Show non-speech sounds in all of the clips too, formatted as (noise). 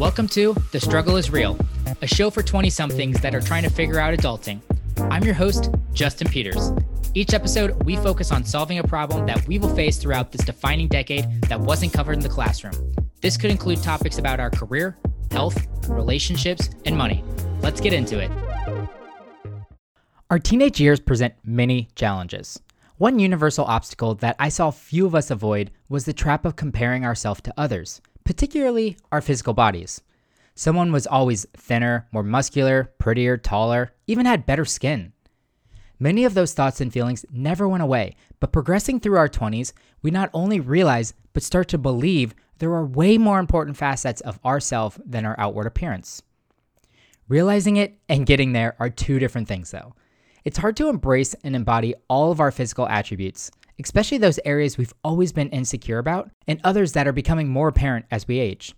Welcome to The Struggle is Real, a show for 20 somethings that are trying to figure out adulting. I'm your host, Justin Peters. Each episode, we focus on solving a problem that we will face throughout this defining decade that wasn't covered in the classroom. This could include topics about our career, health, relationships, and money. Let's get into it. Our teenage years present many challenges. One universal obstacle that I saw few of us avoid was the trap of comparing ourselves to others particularly our physical bodies. Someone was always thinner, more muscular, prettier, taller, even had better skin. Many of those thoughts and feelings never went away, but progressing through our 20s, we not only realize but start to believe there are way more important facets of ourself than our outward appearance. Realizing it and getting there are two different things, though. It's hard to embrace and embody all of our physical attributes, especially those areas we've always been insecure about and others that are becoming more apparent as we age.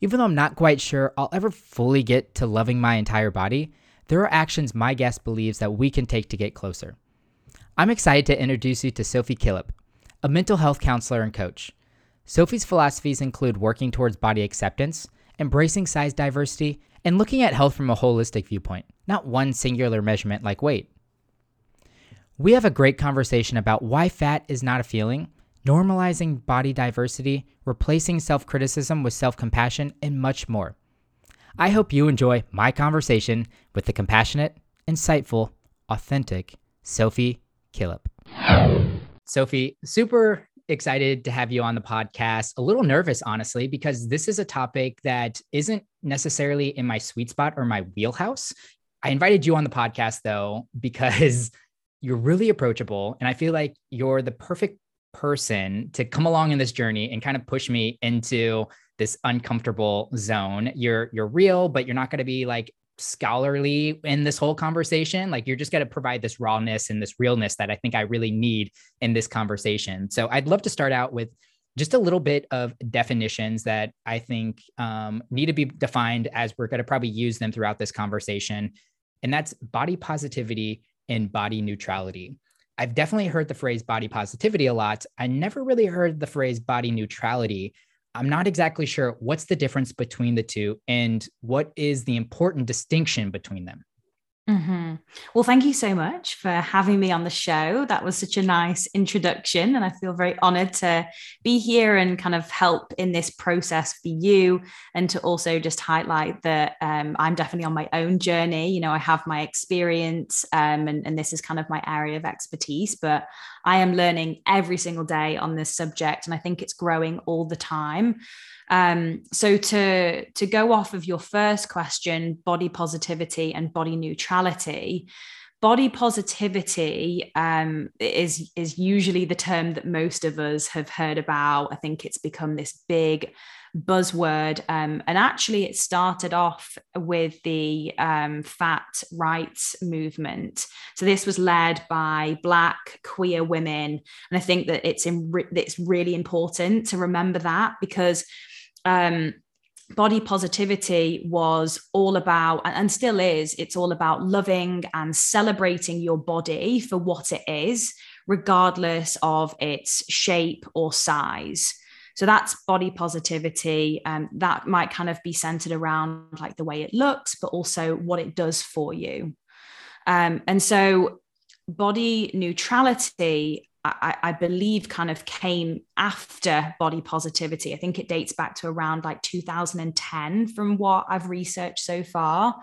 Even though I'm not quite sure I'll ever fully get to loving my entire body, there are actions my guest believes that we can take to get closer. I'm excited to introduce you to Sophie Killip, a mental health counselor and coach. Sophie's philosophies include working towards body acceptance, embracing size diversity, and looking at health from a holistic viewpoint, not one singular measurement like weight. We have a great conversation about why fat is not a feeling, normalizing body diversity, replacing self criticism with self compassion, and much more. I hope you enjoy my conversation with the compassionate, insightful, authentic Sophie Killip. Sophie, super excited to have you on the podcast. A little nervous, honestly, because this is a topic that isn't necessarily in my sweet spot or my wheelhouse. I invited you on the podcast, though, (laughs) because you're really approachable and i feel like you're the perfect person to come along in this journey and kind of push me into this uncomfortable zone. You're you're real but you're not going to be like scholarly in this whole conversation. Like you're just going to provide this rawness and this realness that i think i really need in this conversation. So i'd love to start out with just a little bit of definitions that i think um, need to be defined as we're going to probably use them throughout this conversation and that's body positivity and body neutrality. I've definitely heard the phrase body positivity a lot. I never really heard the phrase body neutrality. I'm not exactly sure what's the difference between the two and what is the important distinction between them. Mm-hmm. Well, thank you so much for having me on the show. That was such a nice introduction, and I feel very honored to be here and kind of help in this process for you, and to also just highlight that um, I'm definitely on my own journey. You know, I have my experience, um, and, and this is kind of my area of expertise, but I am learning every single day on this subject, and I think it's growing all the time. Um, so to to go off of your first question, body positivity and body neutrality, body positivity um, is is usually the term that most of us have heard about. I think it's become this big buzzword, um, and actually, it started off with the um, fat rights movement. So this was led by Black queer women, and I think that it's in, it's really important to remember that because um, body positivity was all about and still is it's all about loving and celebrating your body for what it is regardless of its shape or size. So that's body positivity and um, that might kind of be centered around like the way it looks but also what it does for you. Um, and so body neutrality I, I, believe kind of came after body positivity. I think it dates back to around like 2010 from what I've researched so far.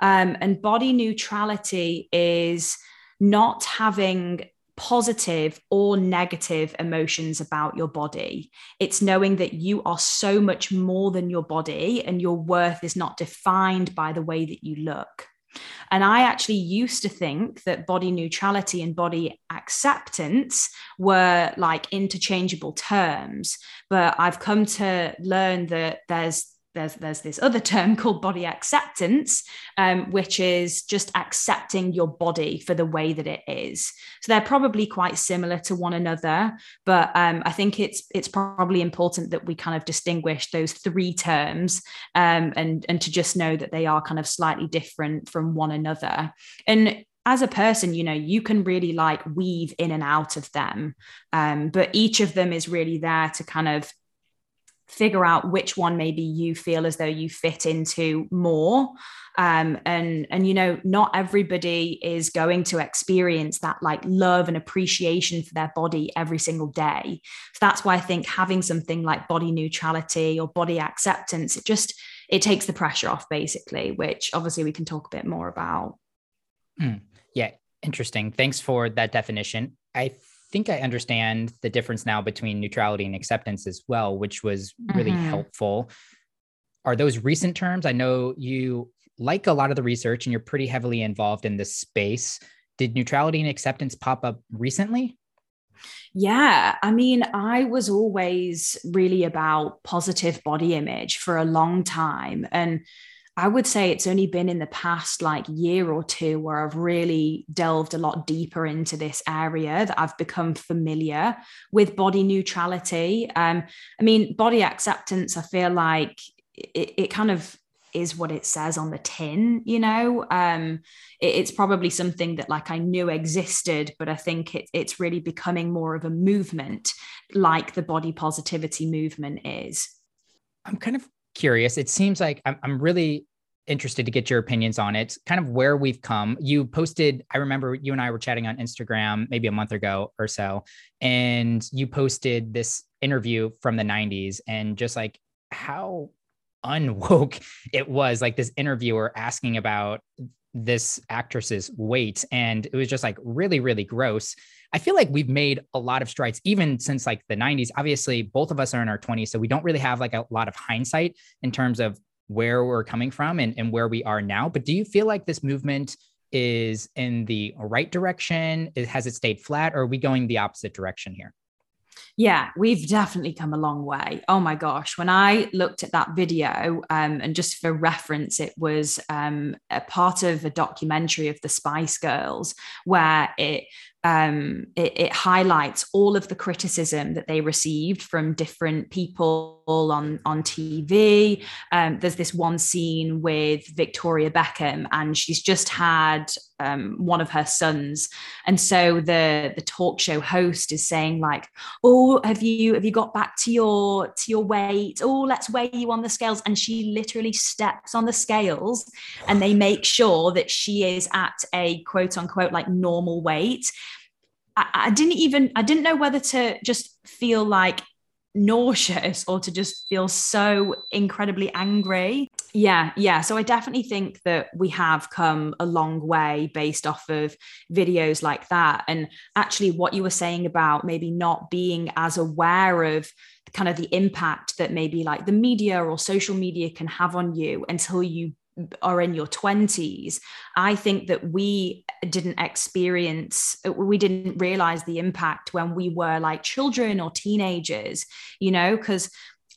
Um, and body neutrality is not having positive or negative emotions about your body. It's knowing that you are so much more than your body and your worth is not defined by the way that you look. And I actually used to think that body neutrality and body acceptance were like interchangeable terms. But I've come to learn that there's there's there's this other term (laughs) called body acceptance, um, which is just accepting your body for the way that it is. So they're probably quite similar to one another, but um, I think it's it's probably important that we kind of distinguish those three terms um, and and to just know that they are kind of slightly different from one another. And as a person, you know, you can really like weave in and out of them, um, but each of them is really there to kind of figure out which one maybe you feel as though you fit into more. Um, and and you know not everybody is going to experience that like love and appreciation for their body every single day. So that's why i think having something like body neutrality or body acceptance it just it takes the pressure off basically which obviously we can talk a bit more about. Mm, yeah interesting. Thanks for that definition. I think I understand the difference now between neutrality and acceptance as well, which was really mm-hmm. helpful. Are those recent terms? I know you like a lot of the research and you're pretty heavily involved in this space. Did neutrality and acceptance pop up recently? Yeah, I mean, I was always really about positive body image for a long time. And I would say it's only been in the past like year or two where I've really delved a lot deeper into this area that I've become familiar with body neutrality. Um, I mean, body acceptance, I feel like it, it kind of is what it says on the tin you know? Um it, it's probably something that like i knew existed but i think it, it's really becoming more of a movement like the body positivity movement is. I'm kind of curious. It seems like i'm, I'm really interested to get your opinions on it, kind of where we've come. You posted, I remember you and I were chatting on Instagram maybe a month ago or so, and you posted this interview from the 90s and just like how unwoke (laughs) it was like this interviewer asking about this actress's weight and it was just like really really gross i feel like we've made a lot of strides even since like the 90s obviously both of us are in our 20s so we don't really have like a lot of hindsight in terms of where we're coming from and, and where we are now. But do you feel like this movement is in the right direction? Has it stayed flat or are we going the opposite direction here? Yeah, we've definitely come a long way. Oh my gosh. When I looked at that video, um, and just for reference, it was um, a part of a documentary of the Spice Girls where it um, it, it, highlights all of the criticism that they received from different people on on TV. Um, there's this one scene with Victoria Beckham, and she's just had um, one of her sons, and so the the talk show host is saying like, "Oh, have you have you got back to your to your weight? Oh, let's weigh you on the scales." And she literally steps on the scales, and they make sure that she is at a quote unquote like normal weight I, I didn't even I didn't know whether to just feel like nauseous or to just feel so incredibly angry. Yeah, yeah. So I definitely think that we have come a long way based off of videos like that. And actually, what you were saying about maybe not being as aware of kind of the impact that maybe like the media or social media can have on you until you are in your 20s i think that we didn't experience we didn't realize the impact when we were like children or teenagers you know because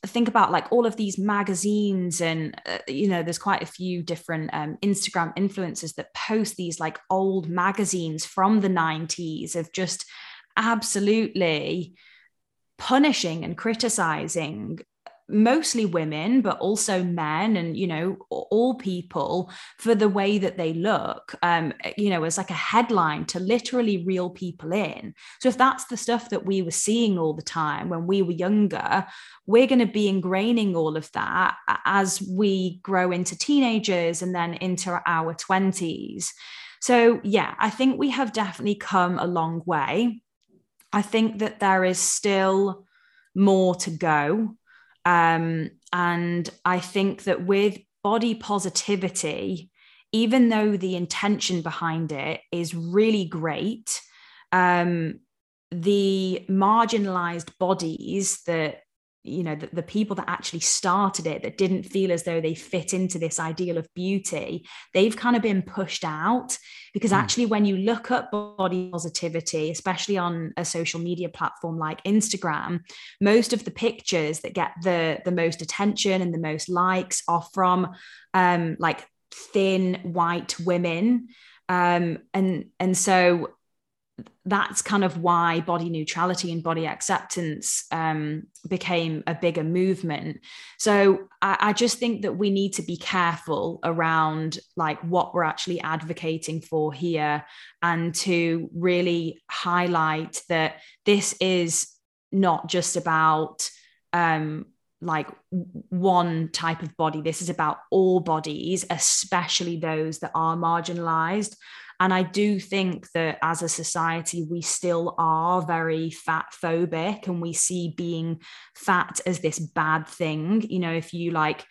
think about like all of these magazines and uh, you know there's quite a few different um, instagram influencers that post these like old magazines from the 90s of just absolutely punishing and criticizing mostly women but also men and you know all people for the way that they look um you know as like a headline to literally reel people in. So if that's the stuff that we were seeing all the time when we were younger we're going to be ingraining all of that as we grow into teenagers and then into our 20s so yeah i think we have definitely come a long way. I think that there is still more to go um, and I think that with body positivity, even though the intention behind it is really great, um, the marginalized bodies that you know the, the, people that actually started it that didn't feel as though they fit into this ideal of beauty they've kind of been pushed out because mm. actually when you look at body positivity especially on a social media platform like instagram most of the pictures that get the the most attention and the most likes are from um like thin white women um and and so that's kind of why body neutrality and body acceptance um, became a bigger movement. So I, I, just think that we need to be careful around like what we're actually advocating for here, and to really highlight that this is not just about um, like one type of body. This is about all bodies, especially those that are marginalized. And I do think that as a society, we still are very fat phobic and we see being fat as this bad thing. You know, if you like,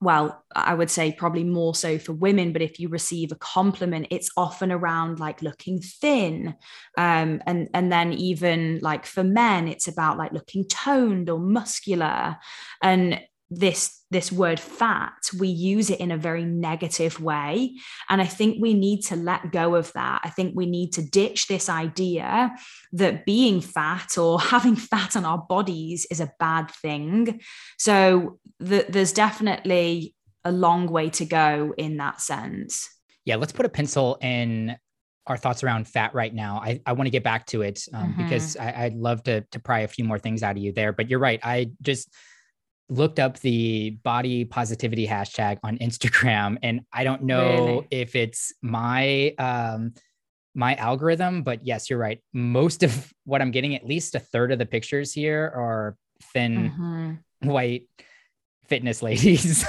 well, I would say probably more so for women, but if you receive a compliment, it's often around like looking thin. Um, and, and then even like for men, it's about like looking toned or muscular. And this this word fat we use it in a very negative way and i think we need to let go of that i think we need to ditch this idea that being fat or (laughs) having fat on our bodies is a bad thing so the, there's definitely a long way to go in that sense yeah let's put a pencil in our thoughts around fat right now. I, I want to get back to it um, mm-hmm. because I, would love to to pry a few more things out of you there. But you're right. I just looked up the body positivity hashtag on Instagram, and I don't know really? if it's my um, my algorithm, but yes, you're right. Most of what I'm getting, at least a third of the pictures here, are thin, mm-hmm. white fitness ladies.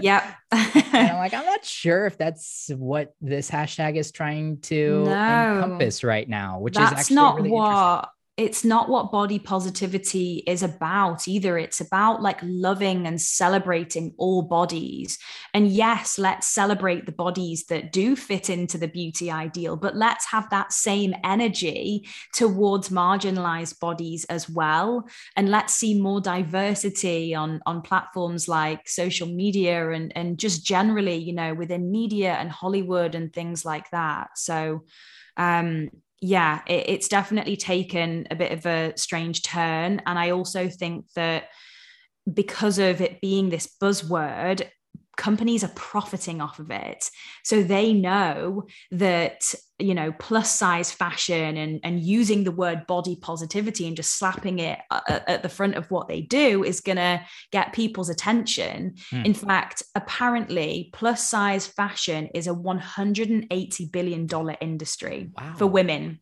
yep. (laughs) and I'm like, I'm not sure if that's what this hashtag is trying to no, encompass right now, which is actually not really what it's not what body positivity is about either. It's about like loving and celebrating all bodies. And yes, let's celebrate the bodies that do fit into the beauty ideal, but let's have that same energy towards marginalized bodies as well. And let's see more diversity on, on platforms like social media and, and just generally, you know, within media and Hollywood and things like that. So, um, yeah, it, it's definitely taken a bit of a strange turn. And I also think that because of it being this buzzword, companies are profiting off of it so they know that you know plus size fashion and and using the word body positivity and just slapping it at, at the front of what they do is going to get people's attention mm. in fact apparently plus size fashion is a 180 billion dollar industry wow. for women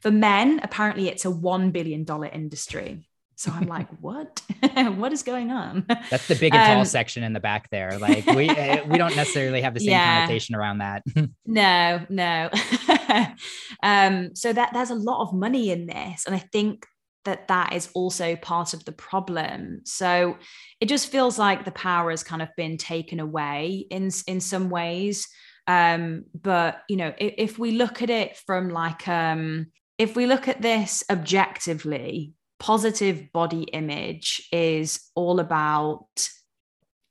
for men apparently it's a 1 billion dollar industry so I'm like, (laughs) what? (laughs) what is going on? That's the big and tall um, section in the back there. Like we (laughs) eh, we don't necessarily have the same yeah. connotation around that. no, no. um, so that there's a lot of money in this, and I think that that is also part of the problem. So it just feels like the power has kind of been taken away in in some ways. Um, but you know, if, if we look at it from like um, if we look at this objectively, positive body image is all about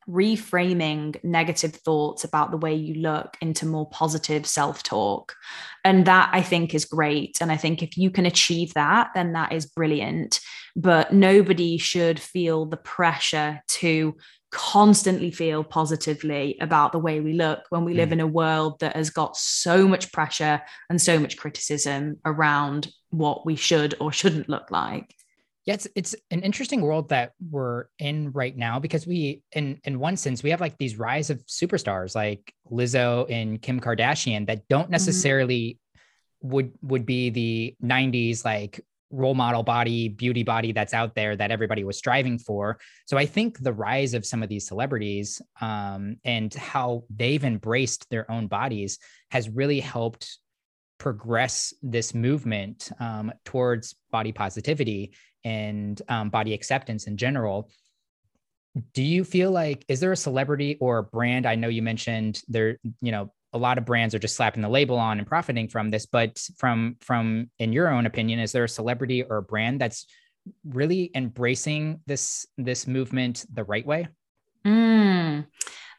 reframing negative thoughts about the way you look into more positive self talk. And that I think is great. And I think if you can achieve that, then that is brilliant. But nobody should feel the pressure to constantly feel positively about the way we look when we live mm. in a world that has got so much pressure and so much criticism around what we should or shouldn't look like. Yeah, it's it's an interesting world that we're in right now because we, in in one sense, we have like these rise of superstars like Lizzo and Kim Kardashian that don't mm-hmm. necessarily mm-hmm. would would be the '90s like role model body, beauty body that's out there that everybody was striving for. So I think the rise of some of these celebrities um, and how they've embraced their own bodies has really helped progress this movement um, towards body positivity and um, body acceptance in general do you feel like is there a celebrity or a brand i know you mentioned there you know a lot of brands are just slapping the label on and profiting from this but from from in your own opinion is there a celebrity or a brand that's really embracing this this movement the right way mm.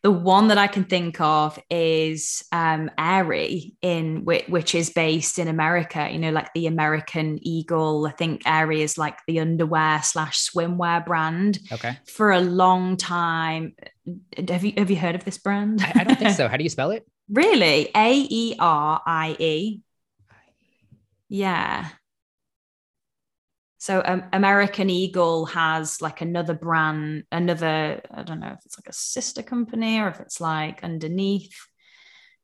The one that I can think of is um, Aerie, in which, which is based in America. You know, like the American Eagle. I think Aerie is like the underwear slash swimwear brand. Okay. For a long time, have you have you heard of this brand? I, I don't think so. (laughs) How do you spell it? really? A E R I E. Yeah. So um, American Eagle has like another brand, another, I don't know if it's like a sister company or if it's like underneath.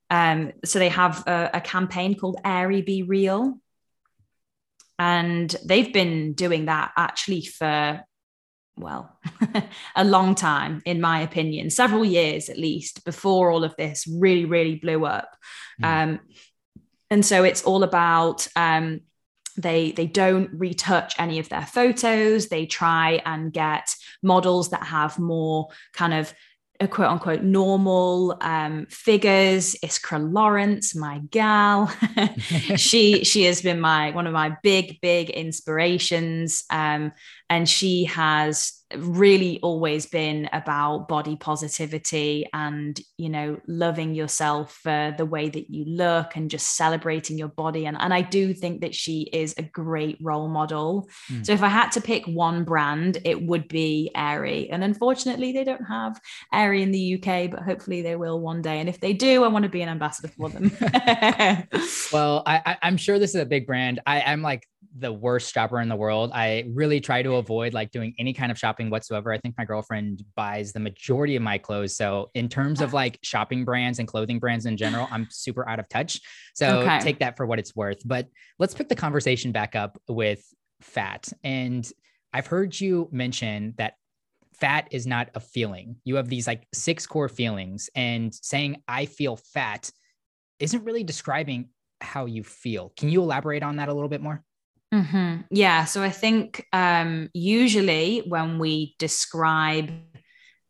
Um, so they have a, a campaign called Aerie Be Real. And they've been doing that actually for well, (laughs) a long time, in my opinion, several years at least before all of this really, really blew up. Mm. Um, and so it's all about um, they they don't retouch any of their photos. They try and get models that have more kind of a quote unquote normal um, figures. Iskra Lawrence, my gal, (laughs) (laughs) she she has been my one of my big big inspirations, um, and she has really always been about body positivity and you know loving yourself for the way that you look and just celebrating your body. And, and i do think that she is a great role model. Mm. so if i had to pick one brand it would be Aerie. and unfortunately they don't have Aerie in the uk but hopefully they will one day. And if they do i want to be an ambassador for them. (laughs) Well I, i'm sure this is a big brand. I, i'm like the worst shopper in the world. I really try to avoid like doing any kind of shopping whatsoever. I think my girlfriend buys the majority of my clothes. So in terms of like shopping brands and clothing brands in general, I'm super out of touch. So okay. take that for what it's worth. But let's pick the conversation back up with fat. And I've heard you mention that fat is not a feeling. You have these like six core feelings and saying I feel fat isn't really describing how you feel. Can you elaborate on that a little bit more? Mm-hmm. Yeah. So I think um, usually when we describe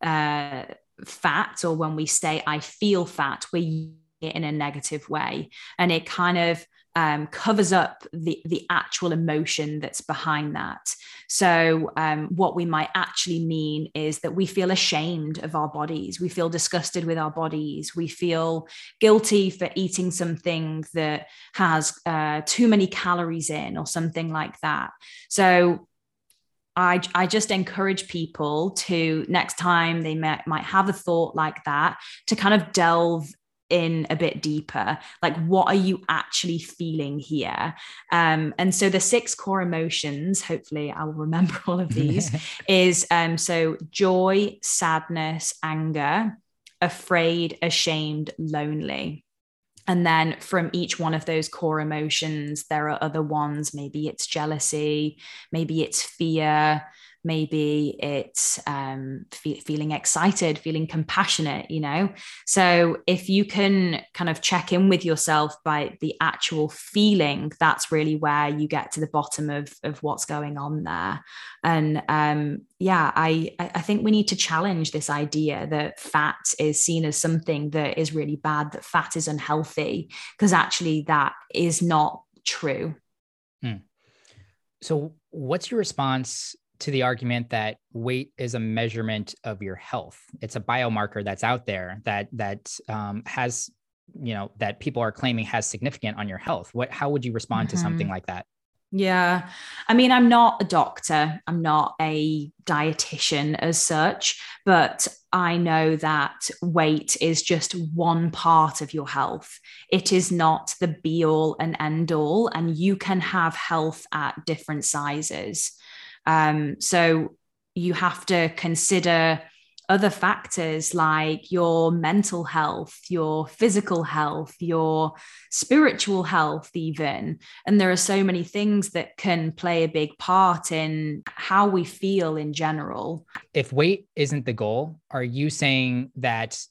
uh, fat or when we say, I feel fat, we're in a negative way. And it kind of um, covers up the, the actual emotion that's behind that. So, um, what we might actually mean is that we feel ashamed of our bodies. We feel disgusted with our bodies. We feel guilty for eating something that has uh, too many calories in or something like that. So, I, I just encourage people to next time they may, might have a thought like that to kind of delve in a bit deeper like what are you actually feeling here? Um, and so the six core emotions hopefully i will remember all of these (laughs) is um, so joy sadness anger afraid ashamed lonely. And then from each one of those core emotions there are other ones. Maybe it's jealousy maybe it's fear maybe it's um, fe- feeling excited feeling compassionate you know? So if you can kind of check in with yourself by the actual feeling that's really where you get to the bottom of, of what's going on there. And um, yeah I, I think we need to challenge this idea that fat is seen as something that is really bad that fat is unhealthy because actually that is not true. Hmm. so what's your response to the argument that weight is a measurement of your health. It's a biomarker that's out there that that um, has you know that people are claiming has significant on your health. What how would you respond mm-hmm. to something like that? Yeah. I mean, I'm not a doctor, I'm not a dietitian as such, but I know that weight is just one part of your health. It is not the be all and end all, and you can have health at different sizes. Um, so you have to consider other factors like your mental health, your physical health, your spiritual health, even. And there are so many things that can play a big part in how we feel in general. If weight isn't the goal, are you saying that?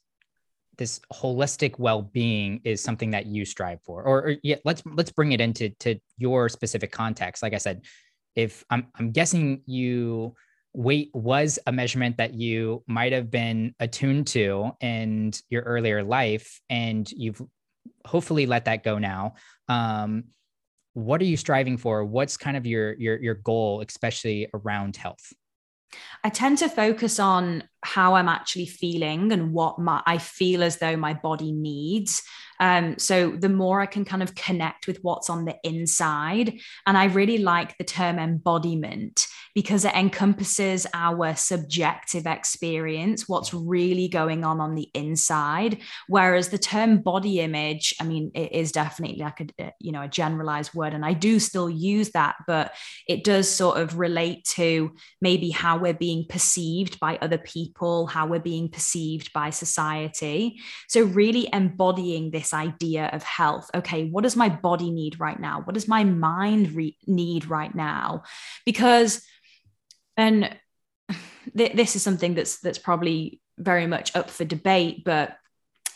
this holistic well-being is something that you strive for or, or yeah let's let's bring it into to your specific context like i said if I'm, I'm guessing you weight was a measurement that you might have been attuned to in your earlier life and you've hopefully let that go now. Um, what are you striving for? What's kind of your your your goal especially around health I tend to focus on how I'm actually feeling and what my, I feel as though my body needs. Um, so the more I can kind of connect with what's on the inside. And I really like the term embodiment because it encompasses our subjective experience, what's really going on on the inside. Whereas the term body image, I mean, it is definitely like a, you know, a generalized word. And I do still use that, but it does sort of relate to maybe how we're being perceived by other people, how we're being perceived by society. So really embodying this idea of health. Okay, what does my body need right now? What does my mind re- need right now? Because, and th- this is something that's that's probably very much up for debate, but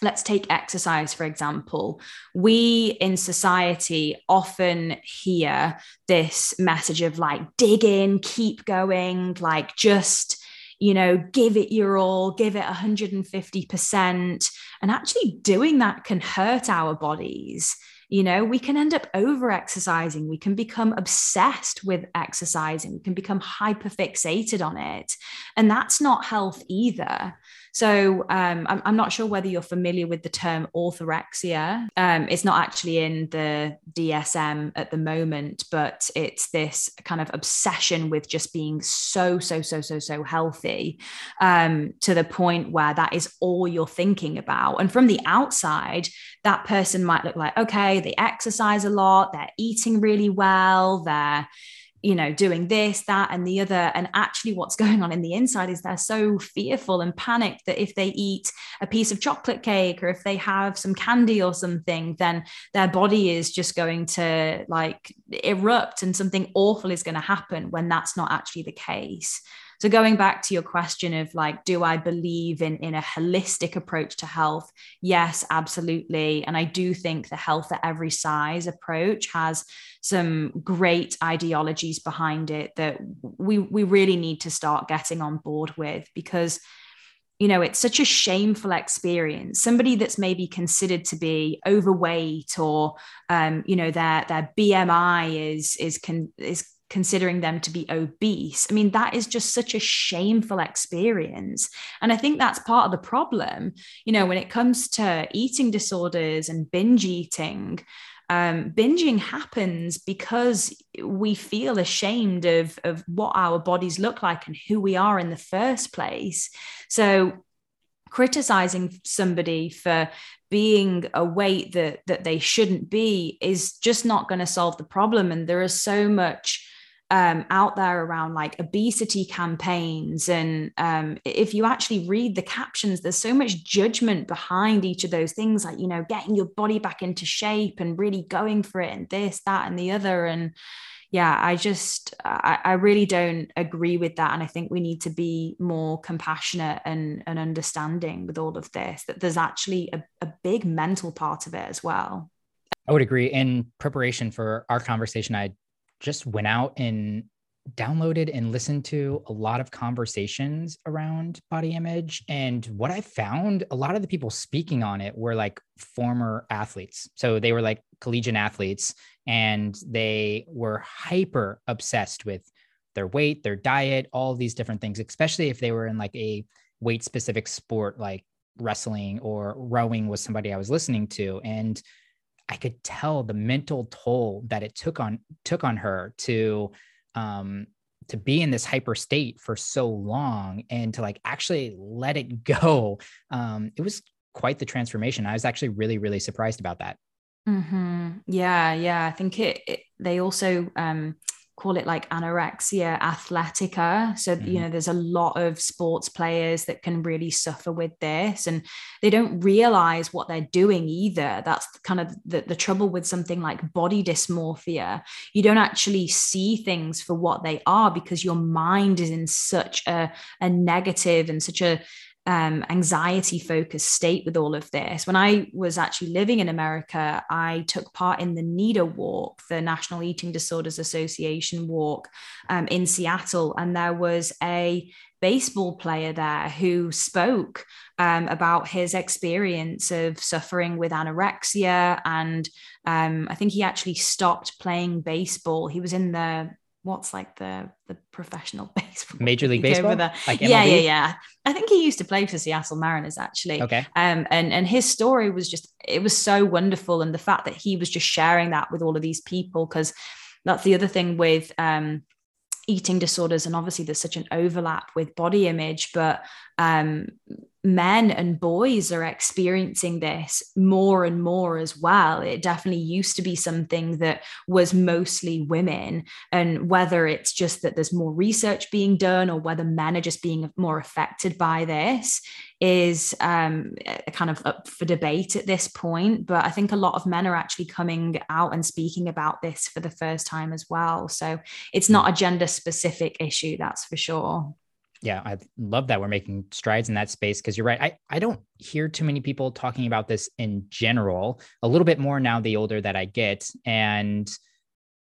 let's take exercise for example. We in society often hear this message of like dig in keep going like just you know give it your all give it 150% and actually doing that can hurt our bodies you know we can end up over exercising we can become obsessed with exercising. We can become hyper fixated on it. And that's not health either so um, I'm, I'm, not sure whether you're familiar with the term orthorexia. Um, it's not actually in the DSM at the moment, but it's this kind of obsession with just being so, so, so, so, so healthy um, to the point where that is all you're thinking about. And from the outside, that person might look like, okay, they exercise a lot, they're eating really well, they're you know, doing this, that, and the other. And actually, what's (laughs) going on in the inside is they're so fearful and panicked that if they eat a piece of chocolate cake or if they have some candy or something, then their body is just going to like erupt and something awful is going to happen when that's not actually the case. So going back to your question of like, do I believe in in a holistic approach to health? Yes, absolutely. And I do think the health at every size approach has some great ideologies behind it that we we really need to start getting on board with because you know it's such a shameful experience somebody that's maybe considered to be overweight or um, you know their their bmi is is can is considering them to be obese. I mean, that is just such a shameful experience. And I think that's part of the problem. You know, when it comes to eating disorders and binge eating, um, binging happens because we feel ashamed of, of what our bodies look like and who we are in the first place. So, criticizing somebody for being a weight that that they shouldn't be is just not going to solve the problem and there is so much um, out there around like obesity campaigns. And um, if you actually read the captions, there's so much judgment behind each of those things, like, you know, getting your body back into shape and really going for it and this, that, and the other. And yeah, I just, I, I really don't agree with that. And I think we need to be more compassionate and, and understanding with all of this, that there's actually a, a big mental part of it as well. I would agree. In preparation for our conversation, I just went out and downloaded and listened to a lot of conversations around body image. And what I found, a lot of the people speaking on it were like former athletes. So they were like collegiate athletes and they were hyper obsessed with their weight, their diet, all these different things, especially if they were in like a weight specific sport like wrestling or rowing was somebody I was listening to. And I could tell the mental toll that it took on took on her to um to be in this hyper state for so long and to like actually let it (laughs) go. Um it was quite the transformation. I was actually really really surprised about that. Mm-hmm. yeah yeah. I think it, it they also um call it like anorexia athletica. So mm-hmm. you know there's a lot of sports players that can really suffer with this and they don't realize what they're doing either. That's kind of the, the trouble with something like body dysmorphia. You don't actually see things for what they are because your mind is in such a, a negative and such a um, anxiety focused state with all of this. When I was actually living in America, I took part in the NEDA walk, the National Eating Disorders Association walk um, in Seattle. And there was a baseball player there who spoke um, about his experience of suffering with anorexia. And um, I think he actually stopped playing baseball. He was in the what's like the the professional (laughs) baseball major league (laughs) baseball? like yeah yeah yeah. I think he used to play for seattle mariners actually. Okay. Um and and his story was just it was so wonderful and the fact that he was just sharing that with all of these people because that's the other thing with um eating disorders and obviously there's such an overlap with body image but um, men and boys are experiencing this more and more as well it definitely used to be something that was mostly women and whether it's just that there's more research being done or whether men are just being more affected by this is um, kind of up for debate at this point. But I think a lot of men are actually coming out and speaking about this for the first time as well. So it's not a gender specific issue, that's for sure. Yeah, I love that we're making strides in that space because you're right. I, I don't hear too many people talking about this in general, a little bit more now the older that I get. And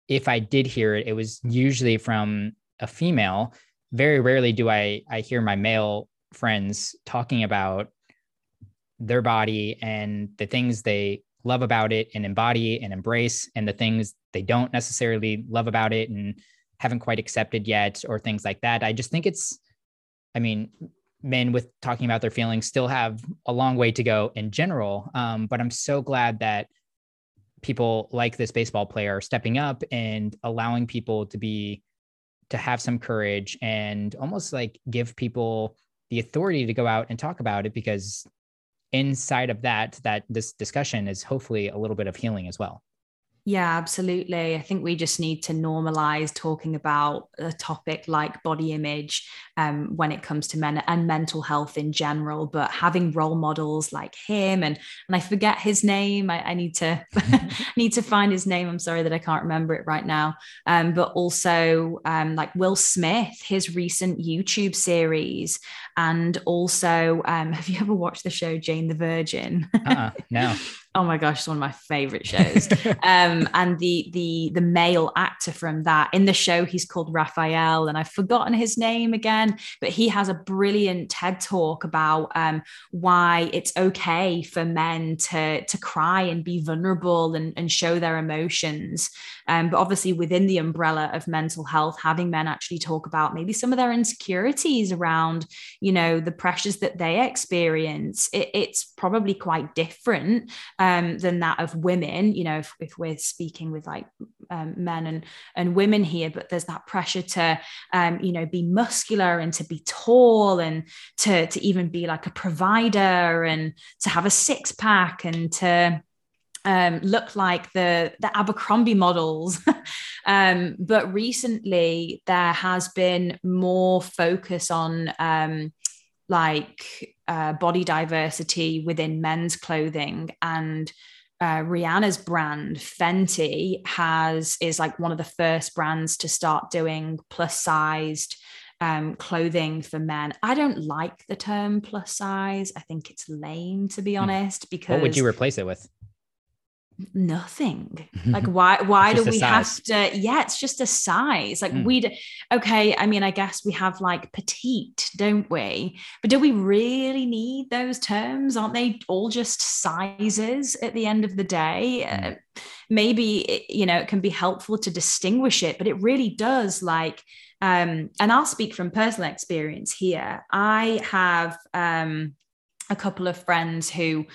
if I did hear it, it was usually from a female. Very rarely do I I hear my male friends talking about their body and the things they love about it and embody and embrace and the things they don't necessarily love about it and haven't quite accepted yet or things like that. I just think it's I mean, men with talking about their feelings still have a long way to go in general. Um, but I'm so glad that people like this baseball player are stepping up and allowing people to be to have some courage and almost like give people the authority to go out and talk about it because inside of that that this discussion is hopefully a little bit of healing as well yeah, absolutely. I think we just need to normalize talking about a topic like body image um, when it comes to men and mental health in general. But having role models like him and and I forget his name. I, I need to (laughs) (laughs) need to find his name. I'm sorry that I can't remember it right now. Um, but also um, like Will Smith, his recent YouTube series, and also um, (laughs) have you ever watched the show Jane the Virgin? uh-uh, no oh my gosh, it's one of my favorite shows. (laughs) um, and the the the male actor from that in the show, he's called Raphael, and I've forgotten his name again, but he has a brilliant TED talk about um, why it's okay for men to to cry and be vulnerable and, and show their emotions. Um, but obviously, within the umbrella of mental health, having men actually talk about maybe some of their insecurities around, you know, the pressures that they experience, it, it's probably quite different um, than that of women. You know, if, if we're speaking with like um, men and and women here, but there's that pressure to, um, you know, be muscular and to be tall and to to even be like a provider and to have a six pack and to um, look like the the Abercrombie models. (laughs) um, but recently, there has been more focus on um, like uh, body diversity within men's clothing and. Uh, Rihanna's brand Fenty has is like one of the first brands to start doing plus sized um, clothing for men. I don't like the term plus size. I think it's lame to be hmm. honest. Because what would you replace it with? Nothing. (laughs) Like why why do we have to yeah it's just a size. Like mm. we okay i mean i guess we have like petite don't we? But do we really need those terms? Aren't they all just sizes at the end of the day? Mm. uh, maybe you know it can be helpful to distinguish it but it really does like um and i'll speak from personal experience here. I have um a couple of friends who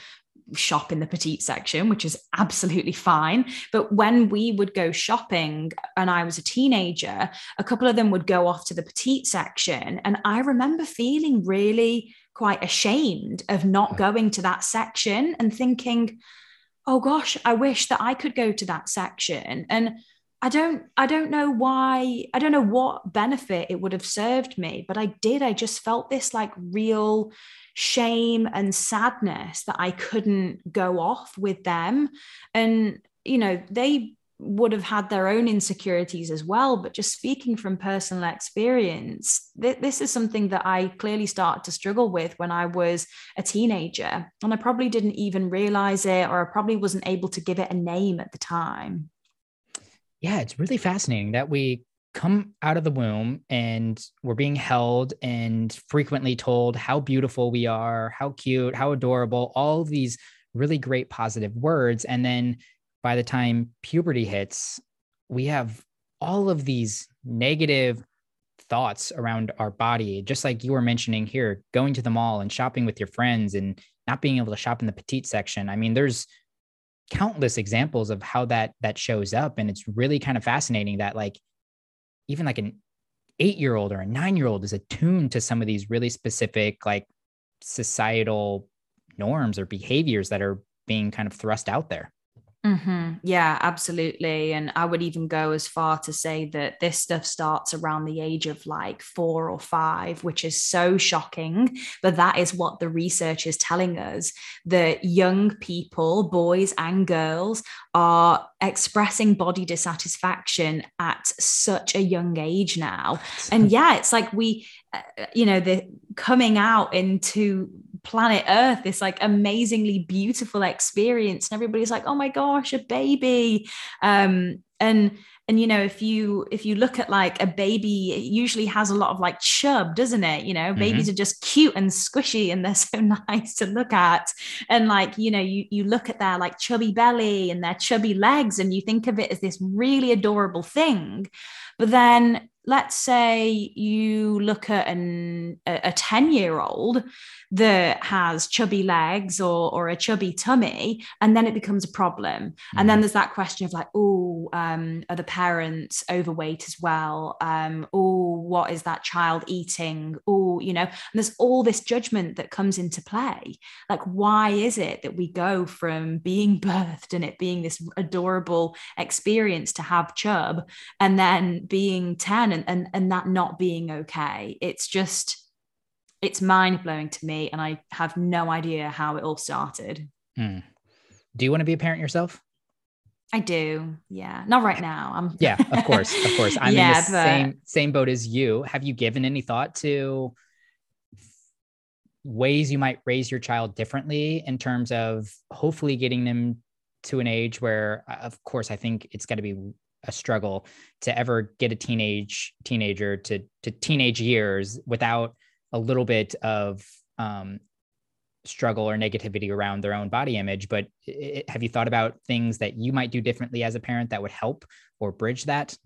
shop in the petite section, which is absolutely fine. But when we would go shopping and I was a teenager, a couple of them would go off to the petite section. And I remember feeling really quite ashamed of not going to that section and thinking, oh gosh, I wish that I could go to that section. And I don't I don't know why I don't know what benefit it would have served me but I did I just felt this like real shame and sadness that I couldn't go off with them. And, you know, they would have had their own insecurities as well. But just speaking from personal experience, th- this is something that I clearly started to struggle with when I was a teenager. And I probably didn't even realize it, or I probably wasn't able to give it a name at the time. Yeah, it's really fascinating that we come out of the womb and we're being held and frequently told how beautiful we are, how cute, how adorable, all these really great positive words. And then by the time puberty hits, we have all of these negative thoughts around our body, just like you were mentioning here, going to the mall and shopping with your friends and not being able to shop in the petite section. I mean, there's countless examples of how that that shows up and it's really kind of fascinating that like even like an eight year old or a nine year old is attuned to some of these really specific like societal norms or behaviors that are being kind of thrust out there. Mm-hmm. Yeah, absolutely. And I would even go as far to say that this stuff starts around the age of like four or five, which is so shocking. But that is what the research is telling us that young people, boys and girls, are expressing body dissatisfaction at such a young age now. And (laughs) yeah, it's like we, uh, you know, the coming out into planet Earth, this like amazingly beautiful experience. And everybody's like, oh my gosh, a baby. Um, and and you know if you if you look at like a baby it usually has a lot of like chub doesn't it? You know mm-hmm. babies are just cute and squishy and they're (laughs) so nice to look at. And like you know you you look at their like chubby belly and their chubby legs and you think of it as this really adorable thing. But then let's say you look at an, a 10 year old that has chubby legs or, or a chubby tummy, and then it becomes a problem. Mm-hmm. And then mm-hmm. there's that question of like, oh, um, are the parents overweight as well? Um, oh, what is that child eating? Oh, you know, and there's all this judgment that comes into play. Like, why is it that we go from being (laughs) birthed and it being this adorable experience to have chub and then being 10 and, and, and that not being okay? It's just, it's mind blowing to me, and I have no idea how it all started. Mm. Do you want to be a parent yourself? I do. Yeah. Not right now. I'm (laughs) Yeah, of course. Of course. I'm yeah, in the but... same same boat as you. Have you given any thought to ways you might raise your child differently in terms of hopefully getting them to an age where of course I think it's got to be a struggle to ever get a teenage teenager to to teenage years without a little bit of um, struggle or negativity around their own body image. But it, have you thought about things that you might do differently as a parent that would help or bridge that?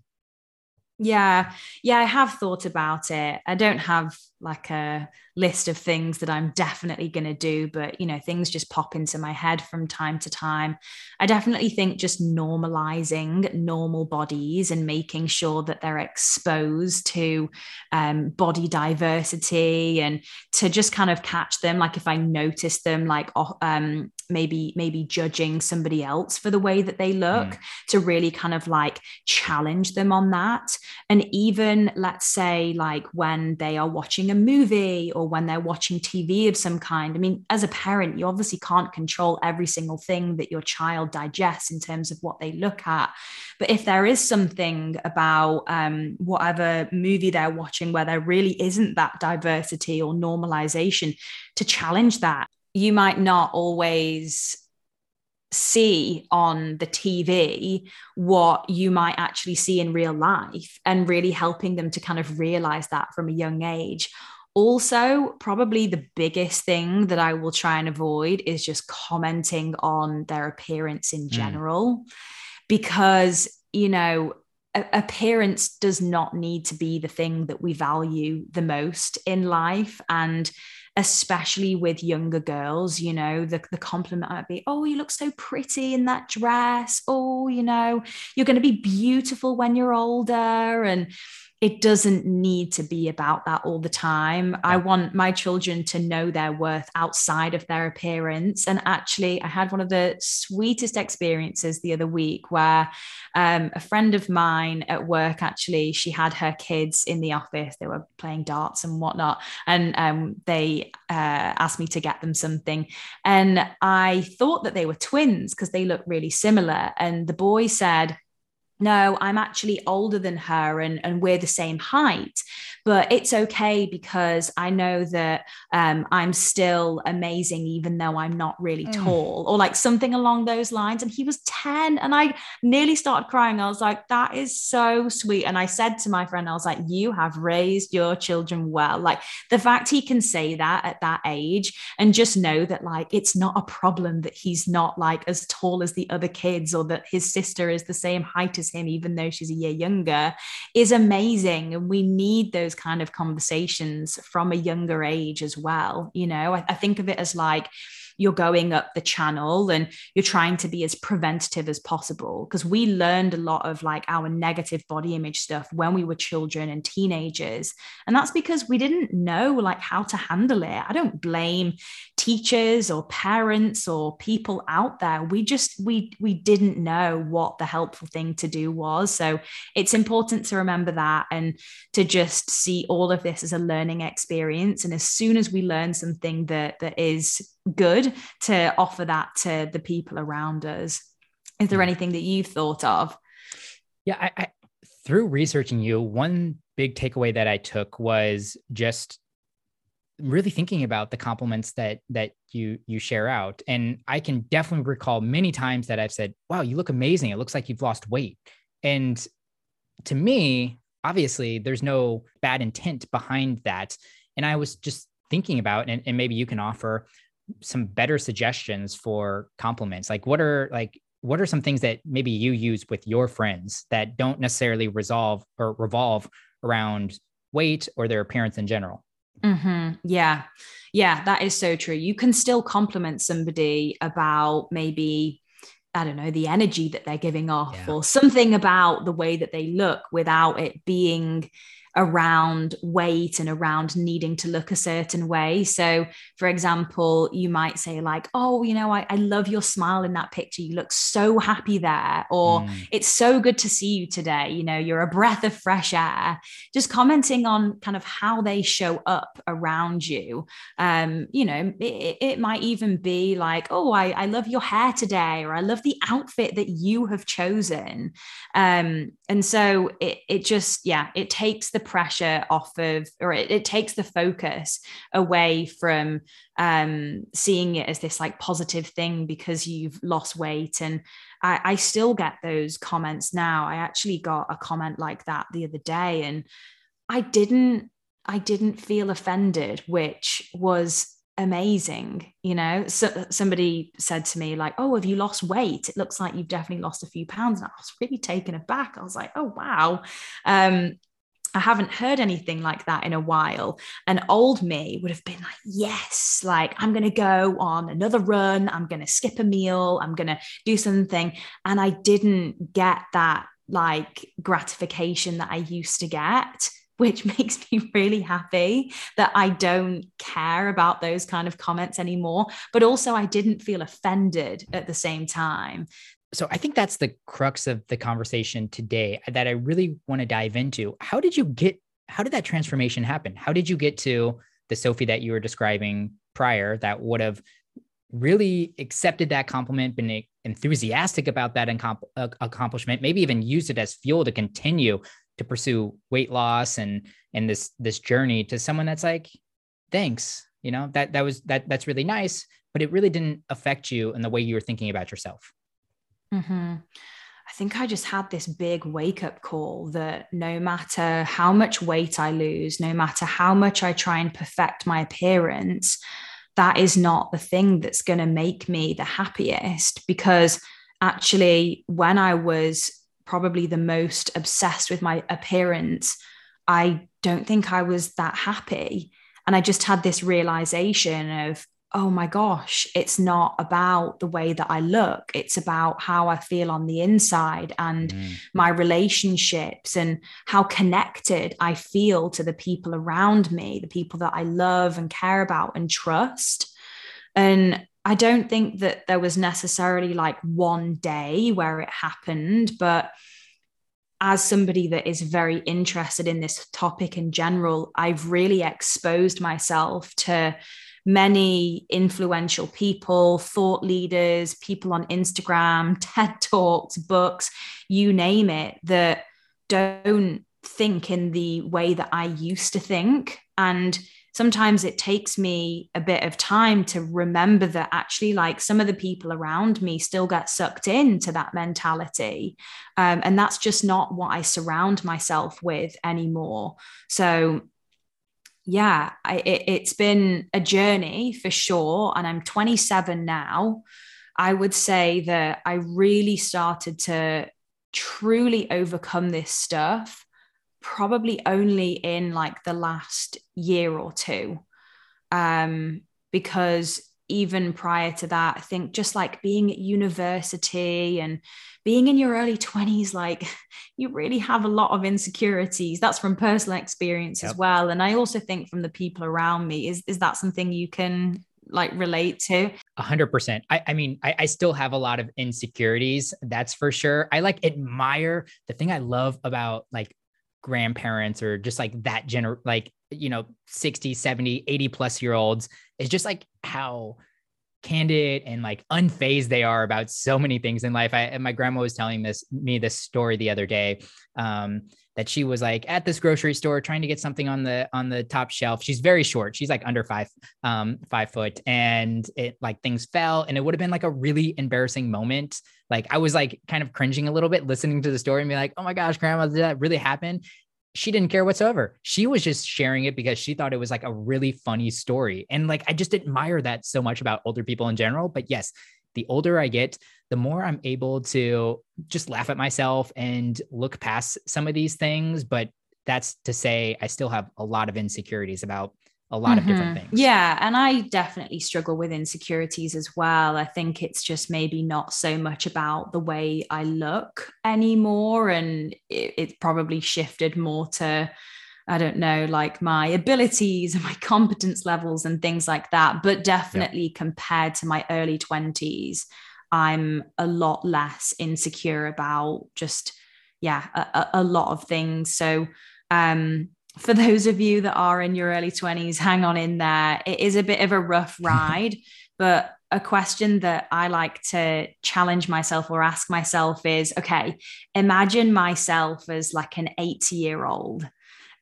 Yeah, yeah, I have thought about it. I don't have like a list of things that I'm definitely going to do, but you know, things just pop into my head from time to time. I definitely think just normalizing normal bodies and making sure that they're exposed to um, body diversity and to just kind of catch them. Like if I notice them, like um, maybe maybe judging somebody else for the way that they look, mm. to really kind of like challenge them on that. And even let's say like when they are watching watching a movie or when they're watching TV of some kind. I mean, as a parent, you obviously can't control every single thing that your child digests in terms of what they look at. But if there is something about um, whatever movie they're watching where there really isn't that diversity or normalization, to challenge that, you might not always see on the TV what you might actually see in real life and really helping them to kind of realize that from a young age. Also, probably the biggest thing that I will try and avoid is just commenting on their appearance in hmm. general, mm. because, you know, appearance does not need to be the thing that we value the most in life. And especially with younger girls, you know, the, the compliment might be, oh, you look so pretty in that dress. Oh, you know, you're going to be beautiful when you're older. And it doesn't need to be about that all the time. I want my children to know their worth outside of their appearance. And actually, I had one of the sweetest experiences the other week where um, a friend of mine at work actually, she had her kids in the office. They were playing darts and whatnot. And um, they uh, asked me to get them something. And I thought that they were twins because they look really similar. And the boy said, no, I'm actually older than her and, and we're the same height. But it's okay because I know that um, I'm still amazing, even though I'm not really mm. tall, or like something along those lines. And he was 10, and I nearly started crying. I was like, that is so sweet. And I said to my friend, I was like, you have raised your children well. Like the fact he can say that at that age and just know that, like, it's not a problem that he's not like as tall as the other kids or that his sister is the same height as as him, even though she's a year younger, is amazing. And we need those kind of conversations from a younger age as well. You know, I, I think of it as like, you're going up the channel and you're trying to be as preventative as possible. Because we learned a lot of like our negative body image stuff when we were children and teenagers. And that's because we didn't know like how to handle it. I don't blame teachers or parents or people out there. We just we we didn't know what the helpful thing to do was. So it's important to remember that and to just see all of this as a learning experience. And as soon as we learn something that that is good to offer that to the people around us. Is there hmm. anything that you've thought of? Yeah I, I through researching you one big takeaway that i took was just really thinking about the compliments that that you you share out. And i can definitely recall many times that i've said wow you look amazing. It looks like you've lost weight. And to me obviously there's no bad intent behind that. And i was just thinking about and, and maybe you can offer some better suggestions for compliments like what are like what are some things that maybe you use with your friends that don't necessarily resolve or revolve around weight or their appearance in general Mm-hmm. Yeah. Yeah, that is so true. You can still compliment somebody about maybe, I don't know, the energy that they're giving off yeah. or something about the way that they look without it being around weight and around needing to look a certain way. So, for example, you might say, like, oh, you know, I, I love your smile in that picture. You look so happy there. Or mm. it's so good to see you today. You know, you're a breath of fresh air. Just commenting on kind of how they show up around you. Um, you know, it, it might even be like, oh, I, I love your hair today, or I love the outfit that you have chosen. Um, and so it, it just, yeah, it takes the pressure off of, or it, it takes the focus away from um, seeing it as this like positive thing because you've lost weight. And I, I still get those comments now. I actually got a comment like that the other day, and I didn't, I didn't feel offended, which was amazing you know? So, somebody said to me like oh have you lost weight? It looks like you've definitely lost a few pounds. And i was really taken aback. I was like oh wow. Um, I haven't heard anything like that in a while. And old me would have been like, yes, like I'm going to go on another run. I'm going to skip a meal. I'm going to do something. And I didn't get that like gratification that I used to get which (laughs) makes me really happy that I don't care about those kind of comments anymore. But also, I didn't feel offended at the same time so I think that's the crux of the conversation today that I really want to dive into. How did you get how did that transformation happen? How did you get to the Sophie that you were describing prior that would have really accepted that compliment, been enthusiastic about that uh, accomplishment, maybe even used it as fuel to continue to pursue weight loss and and this this journey to someone that's like, thanks, you know that that was that that's really nice, but it really didn't affect you in the way you were thinking about yourself. Mm-hmm. I think I just had this big wake up call that no matter how much weight I lose, no matter how much I try and perfect my appearance, that is not the thing that's going to make me the happiest. Because actually, when I was probably the most obsessed with my appearance, I don't think I was that happy. And I just had this realization of, oh my gosh, it's not about the way that I look. It's about how I feel on the inside and mm. my relationships and how connected I feel to the people around me, the people that I love and care about and trust. And I don't think that there was necessarily like one day where it happened, but as somebody that is very interested in this topic in general, I've really exposed myself to many influential people, thought leaders, people on Instagram, (laughs) TED Talks, books, you name it, that don't think in the way that I used to think. And sometimes it takes me a bit of time to remember that actually, like some of the people around me still get sucked into that mentality. Um, and that's just not what I surround myself with anymore. So yeah, I, it, has been a journey for sure. And I'm 27 now. I would say that I really started to truly overcome this stuff probably only in like the last year or two. Um, because even prior to that, I think just like being at university and being in your early 20s, like (laughs) you really have a lot of insecurities. That's from personal experience yep. as well. And I also think from the people around me, is, is that something you can like relate to a hundred percent I, I mean I, I still have a lot of insecurities that's for sure i like admire the thing i love about like grandparents or just like that gener like you know 60 70 80 plus year olds is just like how candid and like unfazed they are about so many things in life. I and my grandma was telling this me this story the other day. Um, that she was like at this grocery store trying to get something on the on the top shelf. She's very short. She's like under five, um, five foot, and it like things fell, and it would have been like a really embarrassing moment. Like I was like kind of cringing a little bit listening to the story and be like, "Oh my gosh, grandma, did that really happen?" She didn't care whatsoever. She was just sharing it because she thought it was like a really funny story. And like, I just admire that so much about older people in general. But yes, the older I get, the more I'm able to just laugh at myself and look past some of these things. But that's to say, I still have a lot of insecurities about a lot mm-hmm. of different mm-hmm. things. Yeah. And I definitely struggle with insecurities as well. I think it's just maybe not so much about the way I look anymore. And it, it probably shifted more to, I don't know, like my abilities and my (laughs) competence levels and things like that. But definitely yeah. compared to my early 20s, I'm a lot less insecure about just, yeah, a, a lot of things. So, um, for those of you that are in your early 20s, hang on in there. It is a bit of a rough (laughs) ride, but a question that I like to challenge myself or ask myself is okay, imagine myself as like an 80 year old.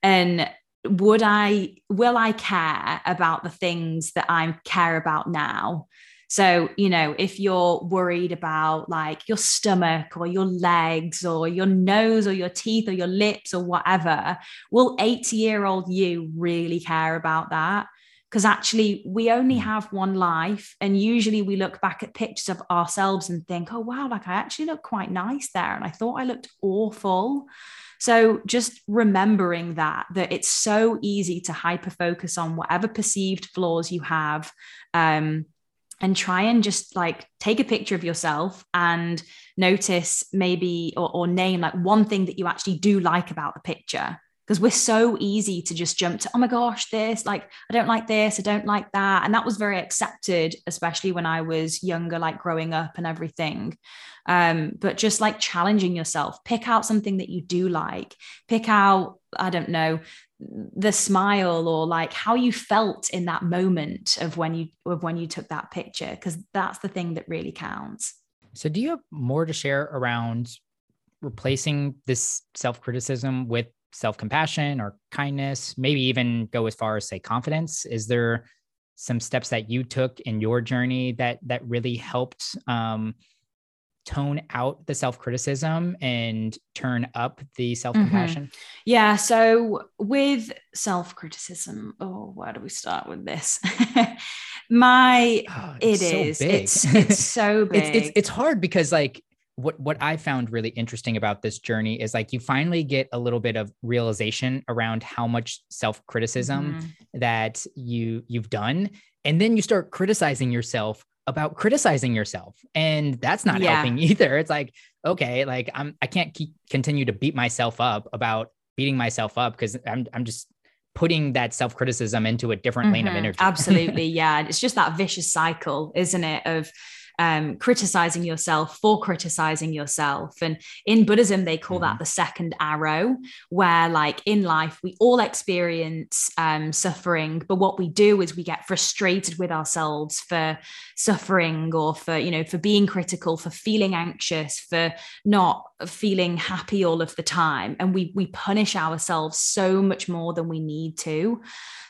And would I, will I care about the things that I care about now? So, you know, if you're worried about like your stomach or your legs or your nose or your teeth or your lips or whatever, will 80 year old you really care about that? Because actually, we only hmm. have one life. And usually we look back at pictures of ourselves and think, oh, wow, like I actually look quite nice there. And I thought I looked awful. So just remembering that that it's so easy to hyper focus on whatever perceived flaws you have um, and try and just like take a picture of yourself and notice maybe or, or name like one thing that you actually do like about the picture. Because we're so easy to just jump to oh my gosh this like i don't like this i don't like that. And that was very accepted especially when i was younger like growing up and everything. Um, but just like challenging yourself. Pick out something that you do like. Pick out i don't know the smile or like how you felt in that moment of when you of when you took that picture because that's the thing that really counts. So do you have more to share around replacing this self-criticism with self-compassion or kindness? Maybe even go as far as say confidence. Is there some steps that you took in your journey that that really helped um, tone out the self criticism and turn up the self compassion? Mm-hmm. Yeah. So, with self criticism, oh, where do we start with this? (laughs) My, oh, it so is. It's, it's so big. it's, it's, (laughs) it's hard because, like, what what I found really interesting about this journey is like you finally get a little bit of realization around how much self criticism mm-hmm. that you you've done and then you start criticizing yourself about criticizing yourself and that's not yeah. helping (laughs) either it's like okay like i'm i can't keep continue to beat myself up about beating myself up because i'm i'm just putting that self criticism into a different mm-hmm. lane of mm-hmm. energy (laughs) absolutely yeah it's just that vicious cycle isn't it of um, criticizing yourself for criticizing yourself. And in Buddhism, they call mm-hmm. that the second arrow, where, like in life, we all experience um, suffering, but what we do is we get frustrated with ourselves for suffering or for, you know, for being critical, for feeling anxious, for not feeling happy all of the time. And we, we punish ourselves so much more than we need to.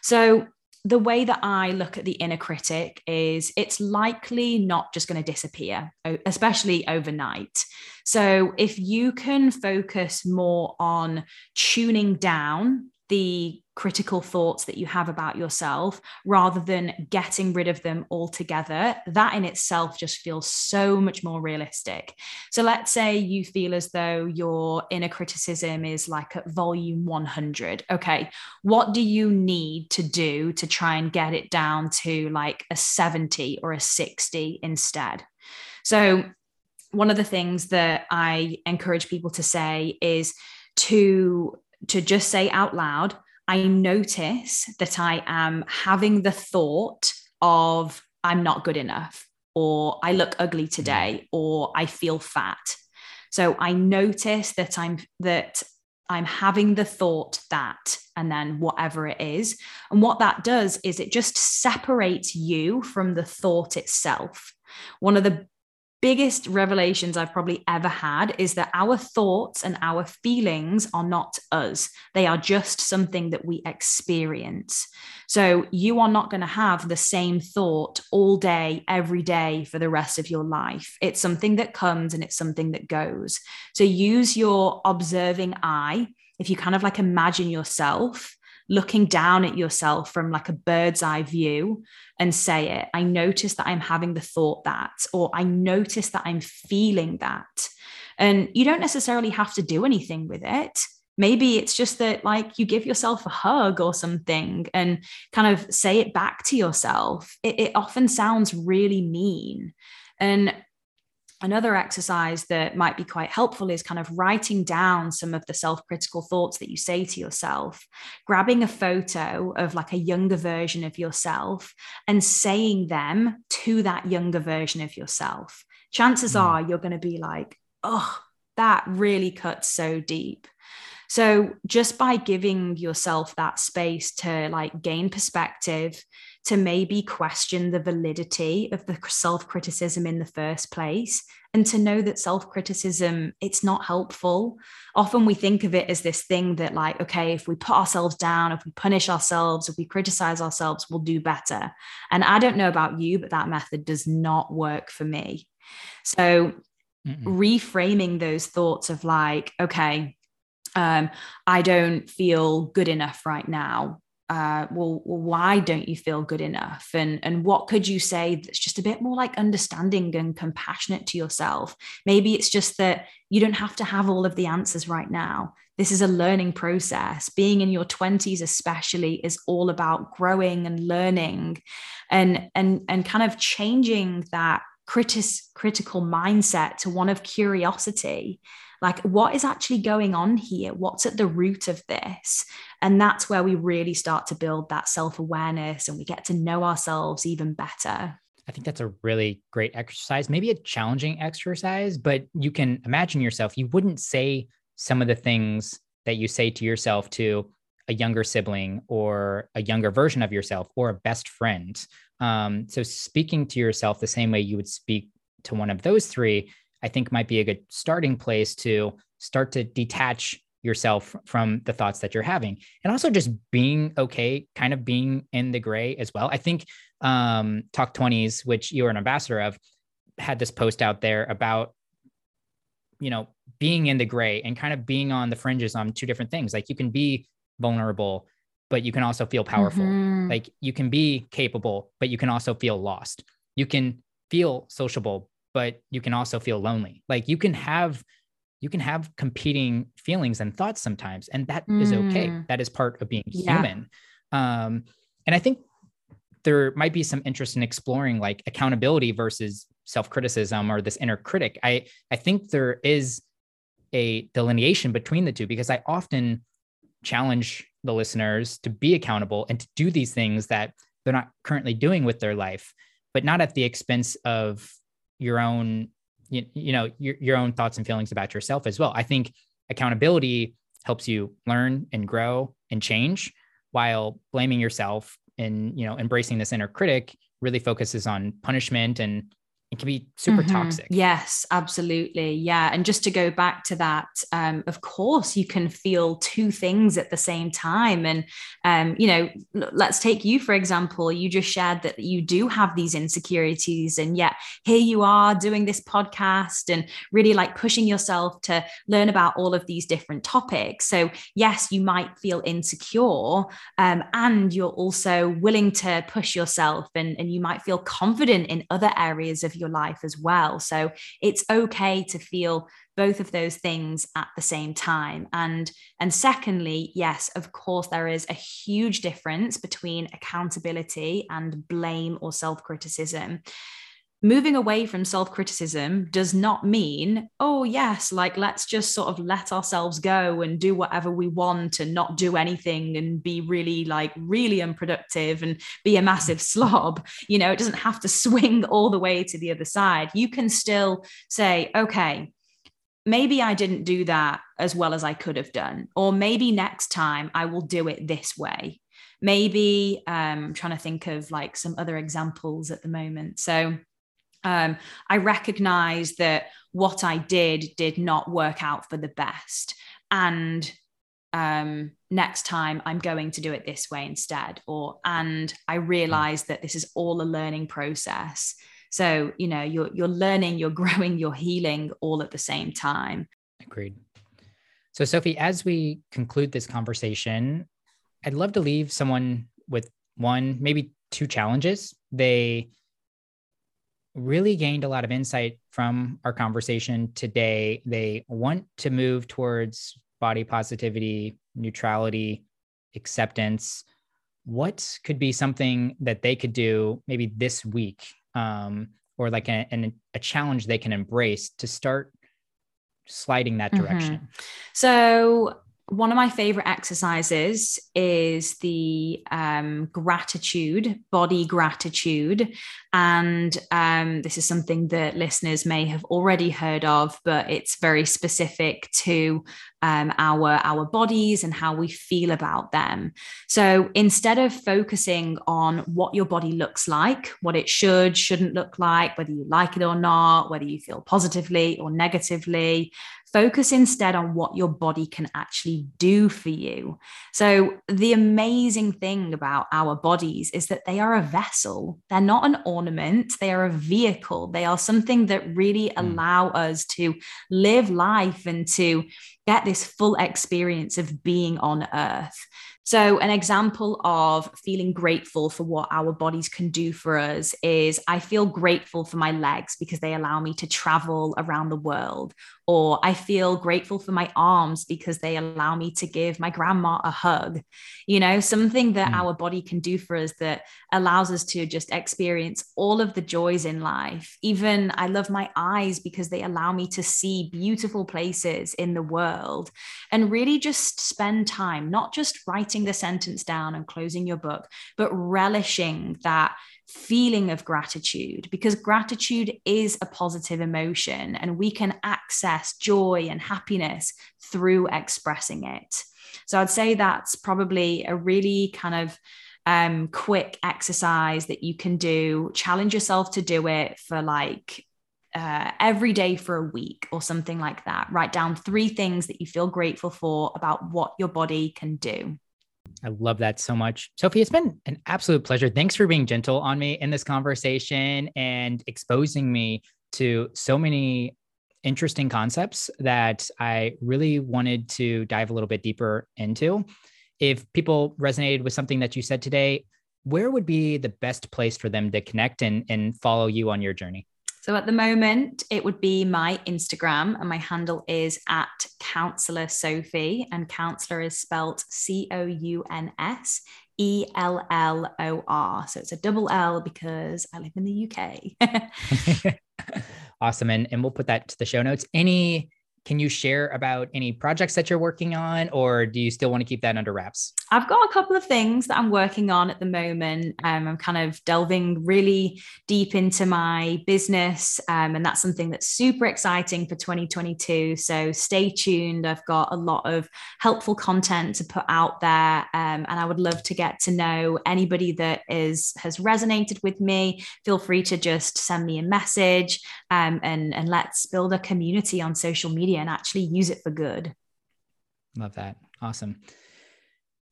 So, the way that I look at the inner critic is it's likely not just going to disappear, especially overnight. So, if you can focus more on tuning down the critical thoughts that you have about yourself rather than getting rid of them altogether, that in itself just feels so much more realistic. So let's say you feel as though your inner criticism is like at volume 100. Okay, what do you need to do to try and get it down to like a 70 or a 60 instead? So, one of the things that I encourage people to say is to to just say out loud I notice that I am having the thought of I'm not good enough, or I look ugly Mm. today, or I feel fat. So I notice that I'm that I'm having the thought that, and then whatever it is. And what that does is it just separates you from the thought itself. One of the biggest revelations I've probably ever had is that our thoughts and our feelings are not us. They are just something that we experience. So you are not going to have the same thought all day, every day for the rest of your life. It's something that comes and it's something that goes. So use your observing eye. If you kind of like imagine yourself looking down at yourself from like a bird's eye view and say it. I notice that I'm having the thought that, or I notice that I'm feeling that. And you don't necessarily have to do anything with it. Maybe it's just that, like, you give yourself a hug or something and kind of say it back to yourself. It, it often sounds really mean. And another exercise that might be quite helpful is kind of writing down some of the self-critical thoughts that you say to yourself grabbing a photo of like a younger version of yourself and saying them to that younger version of yourself chances mm. are you're going to be like oh that really cuts so deep so just by giving yourself that space to like gain perspective to maybe question the validity of the self-criticism in the first place and to know that self-criticism it's not helpful often we think of it as this thing that like okay if we put ourselves down if we punish ourselves if we criticize ourselves we'll do better and i don't know about you but that method does not work for me so Mm-mm. reframing those thoughts of like okay um, i don't feel good enough right now uh, well, well, why don't you feel good enough? And and what could you say that's just a bit more like understanding and compassionate to yourself? Maybe it's just that you don't have to have all of the answers right now. This is a learning process. Being in your 20s, especially, is all about growing and learning and and and kind of changing that critis- critical mindset to one of curiosity like what is actually going on here what's at the root of this and that's where we really start to build that self-awareness and we get to know ourselves even better I think that's a really great exercise, maybe a challenging exercise, but you can imagine yourself. You wouldn't say some of the things that you say to yourself to a younger sibling or a younger version of yourself or a best friend. Um, so, speaking to yourself the same way you would speak to one of those three I think might be a good starting place to start to detach yourself from the thoughts that you're having. And also just being okay kind of being in the gray as well. I think um talk 20s which you're an ambassador of had this post out there about you know being in the gray and kind of being on the fringes on two different things. Like you can be vulnerable but you can also feel powerful. Mm-hmm. like you can be capable but you can also feel lost. You can feel sociable but you can also feel lonely. Like you can have you can have competing feelings and thoughts sometimes and that mm. is okay. That is part of being yeah. human. Um and I think there might be some interest in exploring like accountability versus self-criticism or this inner critic. I I think there is a delineation between the two because I often challenge the listeners to be accountable and to do these things that they're not currently doing with their life, but not at the expense of your own you, you know your, your own thoughts and feelings about yourself as well. I think accountability helps you learn and grow and change while blaming yourself and you know embracing this inner critic really focuses on punishment and it can be super mm-hmm. toxic. Yes, absolutely. Yeah. And just to go back to that, um, of course, you can feel two things at the same time. And, um, you know, let's take you, for example. You just shared that you do have these insecurities. And yet here you are doing this podcast and really like pushing yourself to learn about all of these different topics. So, yes, you might feel insecure. Um, and you're also willing to push yourself and, and you might feel confident in other areas of your life as well. So it's okay to feel both of those things at the same time and and secondly yes of course there is a huge difference between accountability and blame or self-criticism moving away from self criticism does not mean, oh, yes, like let's just sort of let ourselves go and do whatever we want and not do anything and be really, like, really unproductive and be a massive (laughs) slob. You know, it doesn't have to swing (laughs) all the way to the other side. You can still say, okay, maybe I didn't do that as well as I could have done. Or maybe next time I will do it this way. Maybe um, I'm trying to think of like some other examples at the moment. So, um, I recognize that what I did did not work out for the best. And um, next time I'm going to do it this way instead. Or, and I realize that this is all a learning process. So, you know, you're, you're learning, you're (laughs) growing, you're healing all at the same time. Agreed. So, Sophie, as we conclude this conversation, I'd love to leave someone with one, maybe two challenges they really gained a lot of insight from our conversation today. They want to move towards body positivity, neutrality, acceptance. What could be something that they could do maybe this week um, or like a, a, a challenge they can embrace to start sliding that direction? Mm-hmm. So, one of my favorite exercises is the um, gratitude, body gratitude. And um, this is something that listeners may have already heard of, but it's very specific to um, our, our bodies and how we feel about them. So instead of focusing on what your body looks like, what it should, shouldn't look like, whether you like it or not, whether you feel positively or negatively, focus instead on what your body can actually do for you. So, the amazing thing about our bodies is that they are a vessel, they're not an ornament, they are a vehicle, they are something that really mm. allow us to live life and to get this full experience of being on earth. So, an example of feeling grateful for what our bodies can do for us is I feel grateful for my legs because they allow me to travel around the world. Or I feel grateful for my arms because they allow me to give my grandma a hug. You know, something that mm. our body can do for us that allows us to just experience all of the joys in life. Even I love my eyes because they allow me to see beautiful places in the world and really just spend time, not just writing writing the sentence down and closing your book, but relishing that feeling of gratitude because gratitude is a positive emotion and we can access joy and happiness through expressing it. So I'd say that's probably a really kind of um, quick exercise that you can do. Challenge yourself to do it for like uh, every day for a week or something like that. Write down three things that you feel grateful for about what your body can do. I love that so much. Sophie, it's been an absolute pleasure. Thanks for being gentle on me in this conversation and exposing me to so many interesting concepts that I really wanted to dive a little bit deeper into. If people resonated with something that you said today, where would be the best place for them to connect and, and follow you on your journey? So at the moment, it would be my Instagram, and my handle is at Counselor Sophie, and counselor is spelt C O U N S E L L O R. So it's a double L because I live in the UK. (laughs) (laughs) awesome. And, and we'll put that to the show notes. Any can you share about any projects that you're working on, or do you still want to keep that under wraps? I've got a couple of things that I'm working on at the moment. Um, I'm kind of delving really deep into my business, um, and that's something that's super exciting for 2022. So stay tuned. I've got a lot of helpful content to put out there, um, and I would love to get to know anybody that is has resonated with me. Feel free to just send me a message, um, and and let's build a community on social media media and actually use it for good. Love that. Awesome.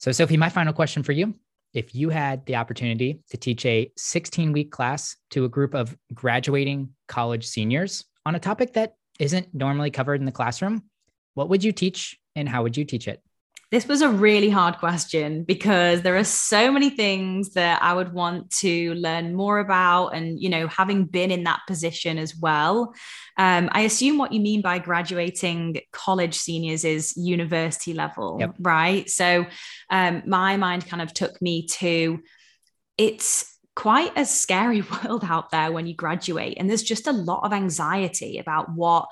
So, Sophie, my final question for you. If you had the opportunity to teach a 16 week class to a group of graduating college seniors on a topic that isn't normally covered in the classroom, what would you teach and how would you teach it? This was a really hard question because there are so many things that I would want to learn more about. And, you know, having been in that position as well, um, I assume what you mean by graduating college seniors is university level, yep. right? So um, my mind kind of took me to it's quite a scary (laughs) world out there when you graduate. And there's just a lot of anxiety about what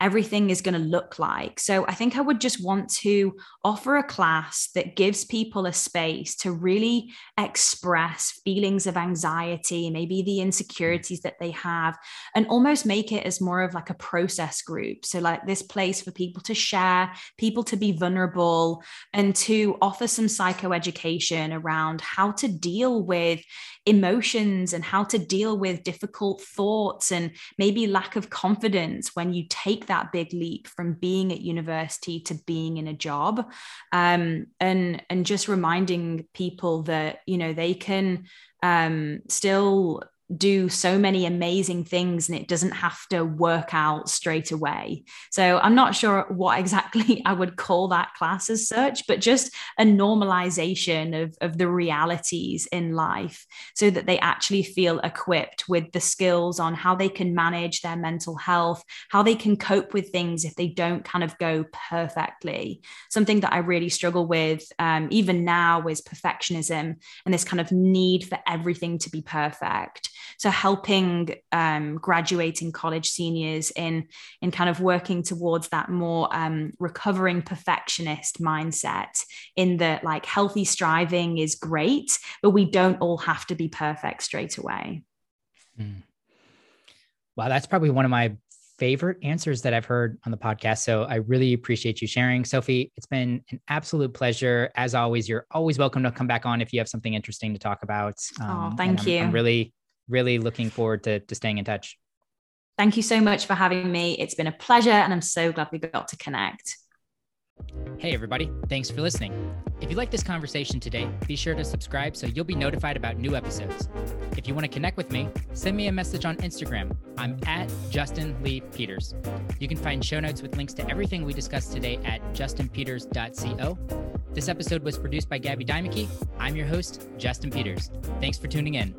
everything is going to look like. So I think I would just want to offer a class that gives people a space to really express feelings of anxiety, maybe the insecurities that they have, and almost make it as more of like a process group. So, like this place for people to share, people to be vulnerable, and to offer some psychoeducation around how to deal with emotions and how to deal with difficult thoughts and maybe lack of confidence when you take that big leap from being at university to being in a job. Um, and and just reminding people that you know they can um, still do so many amazing things and it doesn't have to work out straight away. So I'm not sure what (laughs) exactly I would call that class as such, but just a normalization of, of the realities in life so that they actually feel equipped with the skills on how they can manage their mental health, how they can cope with things if they don't kind of go perfectly. Something that I really struggle with um, even now is perfectionism and this kind of need for everything to be perfect so helping um, graduating college seniors in in kind of working towards that more um, recovering perfectionist mindset in that like healthy striving is great but we don't all have to be perfect straight away mm. wow that's probably one of my favorite answers that I've heard on the podcast. So I really appreciate you sharing. Sophie, it's been an absolute pleasure. As always, you're always welcome to come back on if you have something interesting to talk about. Um, oh, thank I'm, you. I'm really really looking forward to, to staying in touch. Thank you so much for having me. It's been a pleasure, and I'm so glad we got to connect. Hey, everybody. Thanks for listening. If you like this conversation today, be sure to subscribe so you'll be notified about new episodes. If you want to connect with me, send me a message on Instagram. I'm at Justin Lee Peters. You can find show notes with links to everything we discussed today at justinpeters.co. This episode was produced by Gabby Dimeke. I'm your host, Justin Peters. Thanks for tuning in.